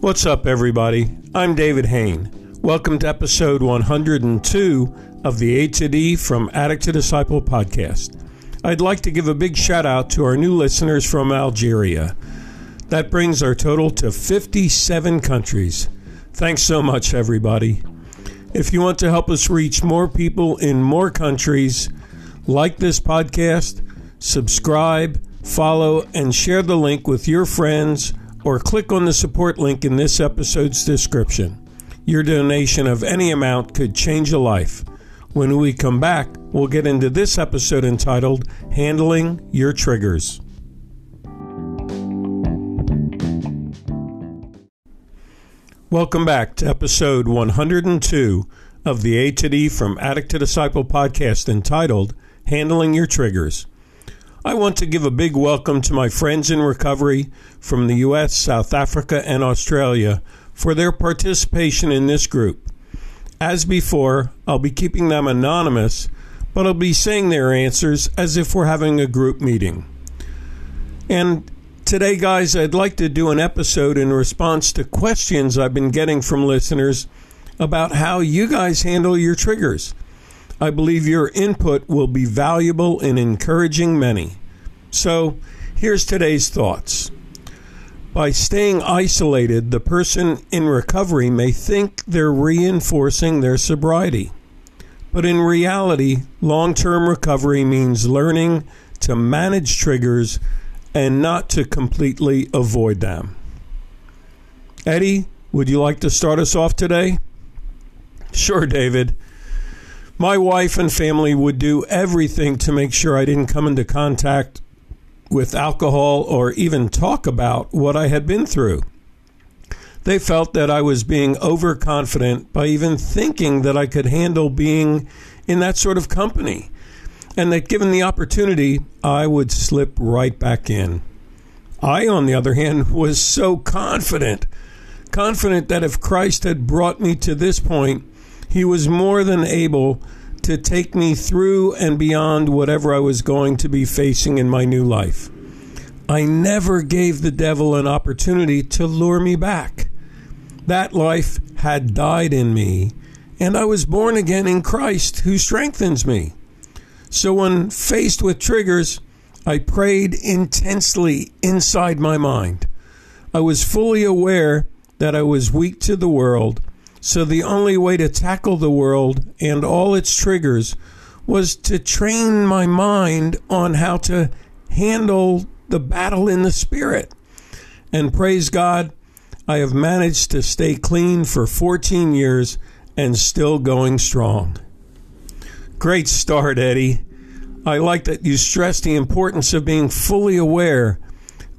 What's up, everybody? I'm David Hain. Welcome to episode 102 of the A to D from Addict to Disciple podcast. I'd like to give a big shout out to our new listeners from Algeria. That brings our total to 57 countries. Thanks so much, everybody. If you want to help us reach more people in more countries, like this podcast, subscribe, follow, and share the link with your friends or click on the support link in this episode's description. Your donation of any amount could change a life. When we come back, we'll get into this episode entitled Handling Your Triggers. Welcome back to episode 102 of the A to D from Addict to Disciple podcast entitled Handling Your Triggers. I want to give a big welcome to my friends in recovery from the U.S., South Africa, and Australia for their participation in this group. As before, I'll be keeping them anonymous, but I'll be saying their answers as if we're having a group meeting. And today, guys, I'd like to do an episode in response to questions I've been getting from listeners about how you guys handle your triggers. I believe your input will be valuable in encouraging many. So, here's today's thoughts. By staying isolated, the person in recovery may think they're reinforcing their sobriety. But in reality, long term recovery means learning to manage triggers and not to completely avoid them. Eddie, would you like to start us off today? Sure, David. My wife and family would do everything to make sure I didn't come into contact with alcohol or even talk about what I had been through. They felt that I was being overconfident by even thinking that I could handle being in that sort of company, and that given the opportunity, I would slip right back in. I, on the other hand, was so confident, confident that if Christ had brought me to this point, he was more than able to take me through and beyond whatever I was going to be facing in my new life. I never gave the devil an opportunity to lure me back. That life had died in me, and I was born again in Christ who strengthens me. So when faced with triggers, I prayed intensely inside my mind. I was fully aware that I was weak to the world so the only way to tackle the world and all its triggers was to train my mind on how to handle the battle in the spirit. And praise God, I have managed to stay clean for 14 years and still going strong. Great start, Eddie. I like that you stress the importance of being fully aware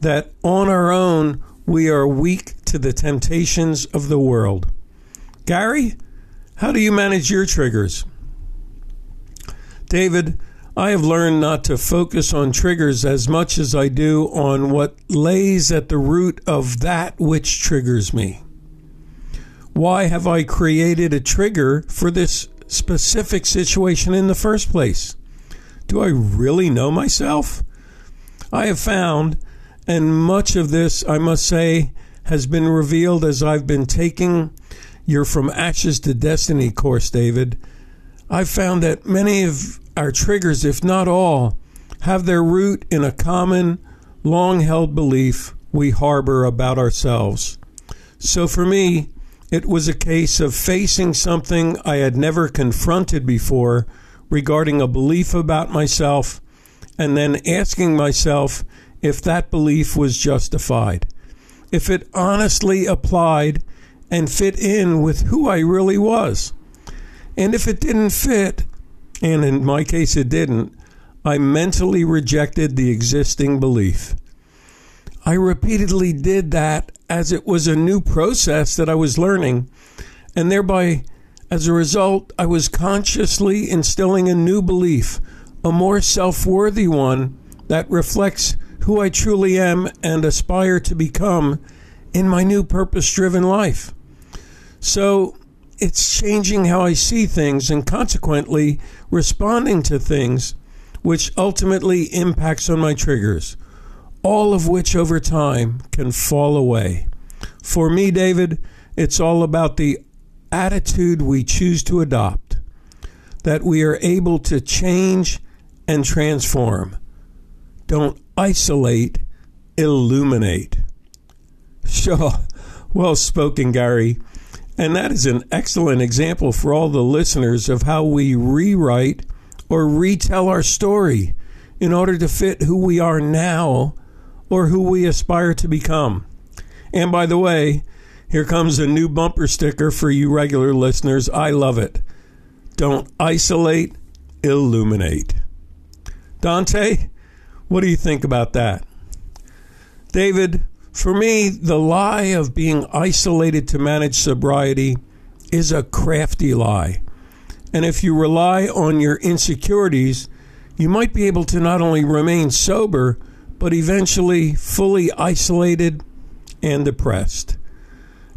that on our own we are weak to the temptations of the world. Gary, how do you manage your triggers? David, I have learned not to focus on triggers as much as I do on what lays at the root of that which triggers me. Why have I created a trigger for this specific situation in the first place? Do I really know myself? I have found, and much of this, I must say, has been revealed as I've been taking your From Ashes to Destiny course, David, I've found that many of our triggers, if not all, have their root in a common, long held belief we harbor about ourselves. So for me, it was a case of facing something I had never confronted before regarding a belief about myself and then asking myself if that belief was justified, if it honestly applied and fit in with who I really was. And if it didn't fit, and in my case it didn't, I mentally rejected the existing belief. I repeatedly did that as it was a new process that I was learning, and thereby, as a result, I was consciously instilling a new belief, a more self worthy one that reflects who I truly am and aspire to become in my new purpose driven life. So it's changing how I see things and consequently responding to things, which ultimately impacts on my triggers, all of which over time can fall away. For me, David, it's all about the attitude we choose to adopt, that we are able to change and transform. Don't isolate, illuminate. Sure, well spoken, Gary. And that is an excellent example for all the listeners of how we rewrite or retell our story in order to fit who we are now or who we aspire to become. And by the way, here comes a new bumper sticker for you regular listeners. I love it. Don't isolate, illuminate. Dante, what do you think about that? David, for me, the lie of being isolated to manage sobriety is a crafty lie. And if you rely on your insecurities, you might be able to not only remain sober, but eventually fully isolated and depressed.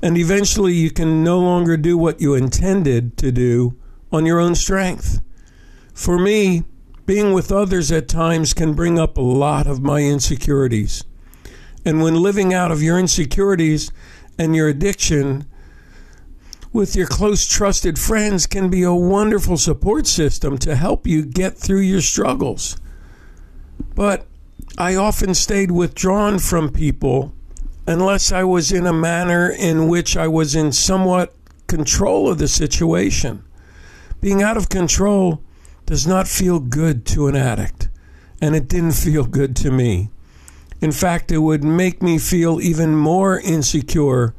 And eventually you can no longer do what you intended to do on your own strength. For me, being with others at times can bring up a lot of my insecurities. And when living out of your insecurities and your addiction with your close, trusted friends can be a wonderful support system to help you get through your struggles. But I often stayed withdrawn from people unless I was in a manner in which I was in somewhat control of the situation. Being out of control does not feel good to an addict, and it didn't feel good to me. In fact, it would make me feel even more insecure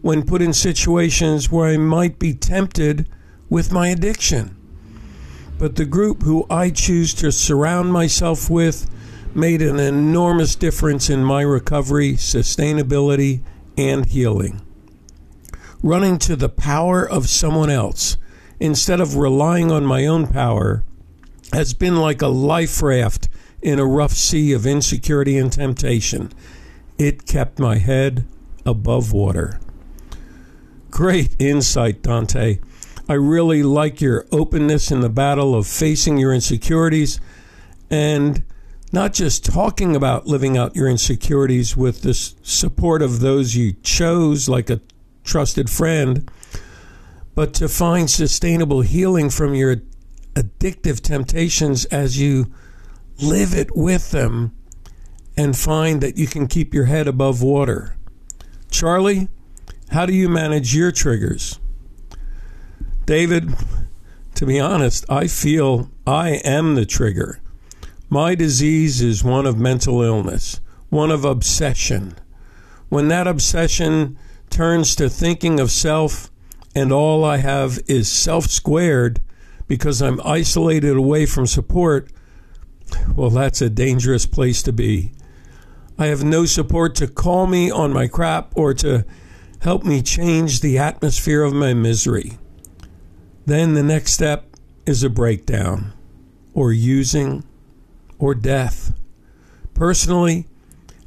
when put in situations where I might be tempted with my addiction. But the group who I choose to surround myself with made an enormous difference in my recovery, sustainability, and healing. Running to the power of someone else instead of relying on my own power has been like a life raft in a rough sea of insecurity and temptation. It kept my head above water. Great insight, Dante. I really like your openness in the battle of facing your insecurities and not just talking about living out your insecurities with the support of those you chose, like a trusted friend, but to find sustainable healing from your addictive temptations as you live it with them and find that you can keep your head above water. Charlie, how do you manage your triggers? David, to be honest, I feel I am the trigger. My disease is one of mental illness, one of obsession. When that obsession turns to thinking of self and all I have is self squared because I'm isolated away from support, well, that's a dangerous place to be. I have no support to call me on my crap or to help me change the atmosphere of my misery. Then the next step is a breakdown or using or death. Personally,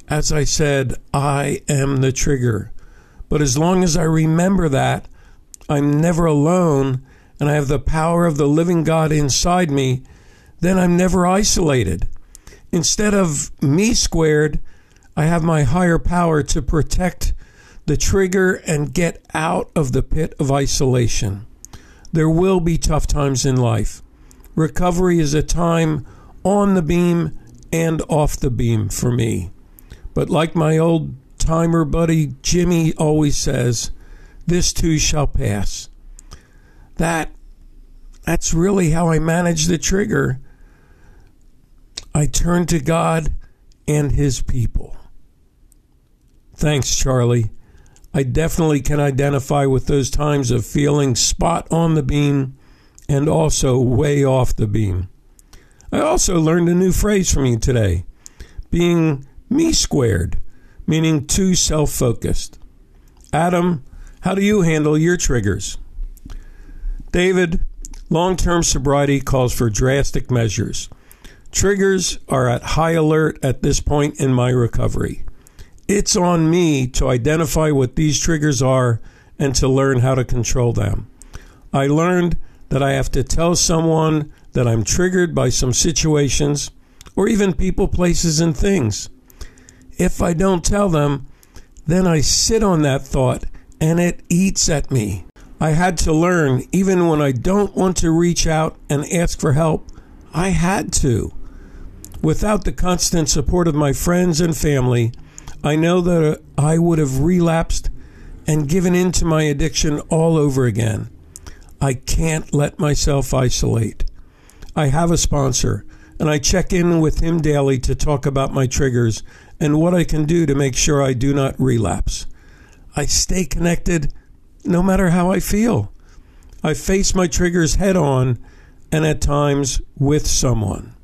as I said, I am the trigger. But as long as I remember that, I'm never alone and I have the power of the living God inside me, then I'm never isolated. Instead of me squared, I have my higher power to protect the trigger and get out of the pit of isolation. There will be tough times in life. Recovery is a time on the beam and off the beam for me. But like my old timer buddy Jimmy always says, this too shall pass. That that's really how I manage the trigger. I turn to God and his people. Thanks, Charlie. I definitely can identify with those times of feeling spot on the beam and also way off the beam. I also learned a new phrase from you today being me squared, meaning too self focused. Adam, how do you handle your triggers? David, long term sobriety calls for drastic measures. Triggers are at high alert at this point in my recovery. It's on me to identify what these triggers are and to learn how to control them. I learned that I have to tell someone that I'm triggered by some situations or even people, places, and things. If I don't tell them, then I sit on that thought and it eats at me. I had to learn, even when I don't want to reach out and ask for help, I had to. Without the constant support of my friends and family, I know that uh, I would have relapsed and given in to my addiction all over again. I can't let myself isolate. I have a sponsor, and I check in with him daily to talk about my triggers and what I can do to make sure I do not relapse. I stay connected no matter how I feel. I face my triggers head on and at times with someone.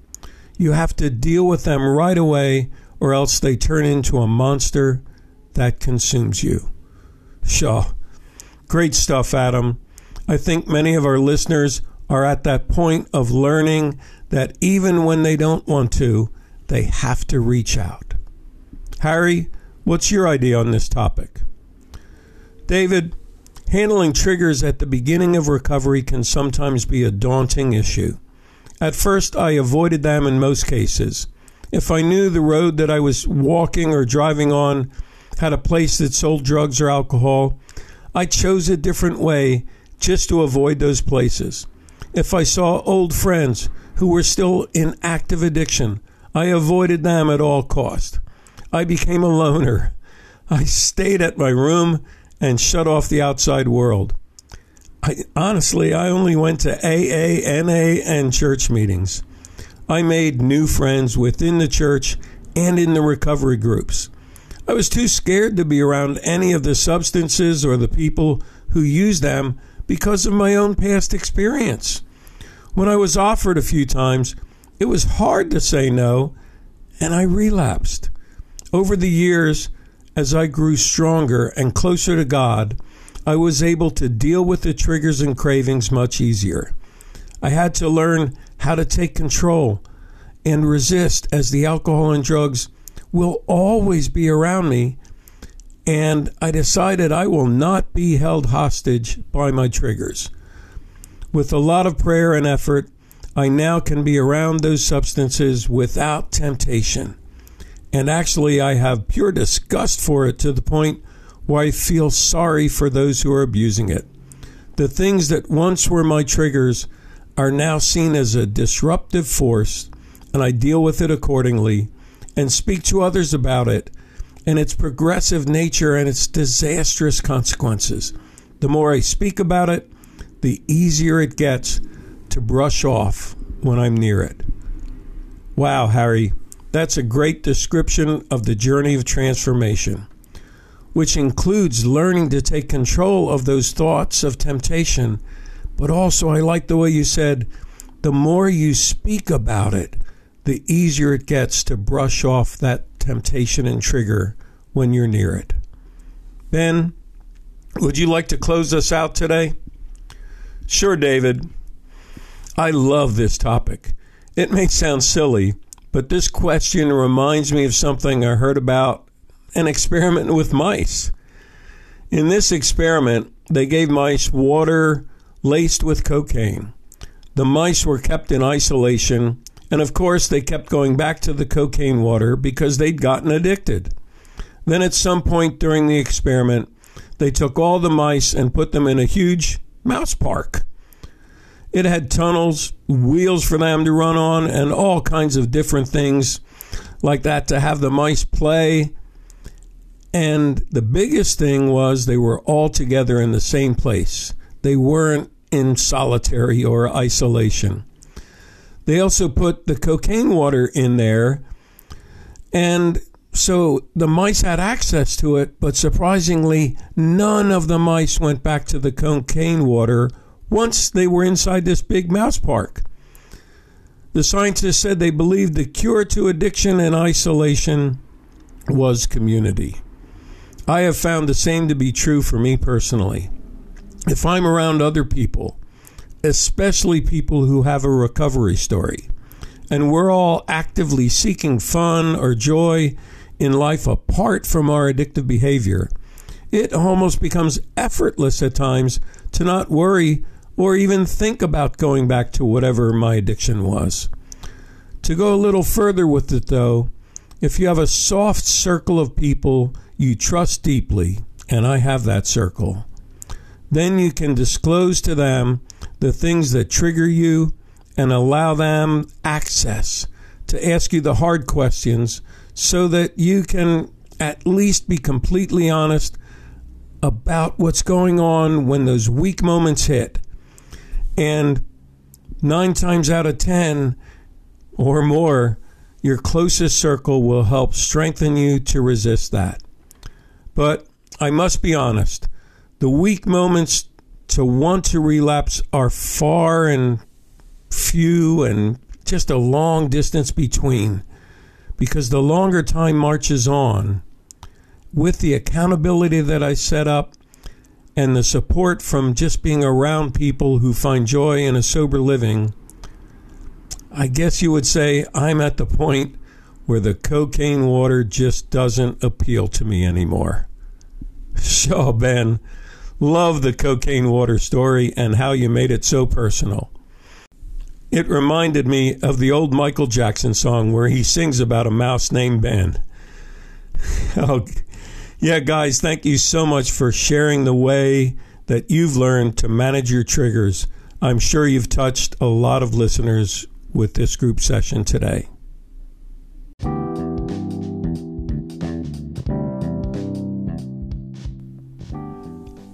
You have to deal with them right away, or else they turn into a monster that consumes you. Shaw. Great stuff, Adam. I think many of our listeners are at that point of learning that even when they don't want to, they have to reach out. Harry, what's your idea on this topic? David, handling triggers at the beginning of recovery can sometimes be a daunting issue. At first, I avoided them in most cases. If I knew the road that I was walking or driving on had a place that sold drugs or alcohol, I chose a different way just to avoid those places. If I saw old friends who were still in active addiction, I avoided them at all cost. I became a loner. I stayed at my room and shut off the outside world. I, honestly, I only went to AA, NA, and church meetings. I made new friends within the church and in the recovery groups. I was too scared to be around any of the substances or the people who use them because of my own past experience. When I was offered a few times, it was hard to say no, and I relapsed. Over the years, as I grew stronger and closer to God, I was able to deal with the triggers and cravings much easier. I had to learn how to take control and resist as the alcohol and drugs will always be around me. And I decided I will not be held hostage by my triggers. With a lot of prayer and effort, I now can be around those substances without temptation. And actually, I have pure disgust for it to the point I feel sorry for those who are abusing it. The things that once were my triggers are now seen as a disruptive force, and I deal with it accordingly and speak to others about it and its progressive nature and its disastrous consequences. The more I speak about it, the easier it gets to brush off when I'm near it. Wow, Harry, that's a great description of the journey of transformation, which includes learning to take control of those thoughts of temptation. But also, I like the way you said, the more you speak about it, the easier it gets to brush off that temptation and trigger when you're near it. Ben, would you like to close us out today? Sure, David. I love this topic. It may sound silly, but this question reminds me of something I heard about an experiment with mice. In this experiment, they gave mice water laced with cocaine. The mice were kept in isolation and of course, they kept going back to the cocaine water because they'd gotten addicted. Then, at some point during the experiment, they took all the mice and put them in a huge mouse park. It had tunnels, wheels for them to run on, and all kinds of different things like that to have the mice play. And the biggest thing was they were all together in the same place. They weren't in solitary or isolation. They also put the cocaine water in there. And so the mice had access to it, but surprisingly, none of the mice went back to the cocaine water once they were inside this big mouse park. The scientists said they believed the cure to addiction and isolation was community. I have found the same to be true for me personally. If I'm around other people, especially people who have a recovery story. And we're all actively seeking fun or joy in life apart from our addictive behavior. It almost becomes effortless at times to not worry or even think about going back to whatever my addiction was. To go a little further with it, though, if you have a soft circle of people you trust deeply, and I have that circle. Then you can disclose to them the things that trigger you and allow them access to ask you the hard questions so that you can at least be completely honest about what's going on when those weak moments hit. And nine times out of ten or more, your closest circle will help strengthen you to resist that. But I must be honest, the weak moments to want to relapse are far and few and just a long distance between. Because the longer time marches on, with the accountability that I set up and the support from just being around people who find joy in a sober living, I guess you would say I'm at the point where the cocaine water just doesn't appeal to me anymore. So, Ben, love the cocaine water story and how you made it so personal. It reminded me of the old Michael Jackson song where he sings about a mouse named Ben. oh, yeah, guys, thank you so much for sharing the way that you've learned to manage your triggers. I'm sure you've touched a lot of listeners with this group session today.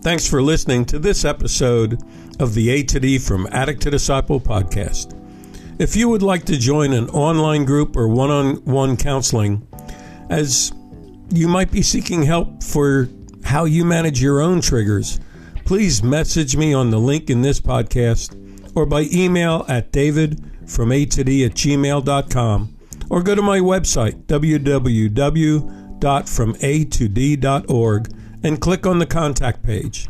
Thanks for listening to this episode of the A to D from Addict to Disciple podcast. If you would like to join an online group or one on one counseling, as you might be seeking help for how you manage your own triggers, please message me on the link in this podcast or by email at david from a to d at gmail.com or go to my website www.fromatod.org and click on the contact page.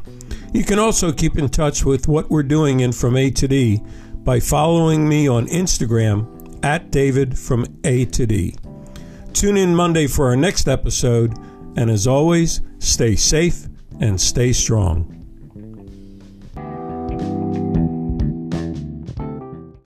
You can also keep in touch with what we're doing in From A to D by following me on Instagram at David from A to D. Tune in Monday for our next episode, and as always, stay safe and stay strong.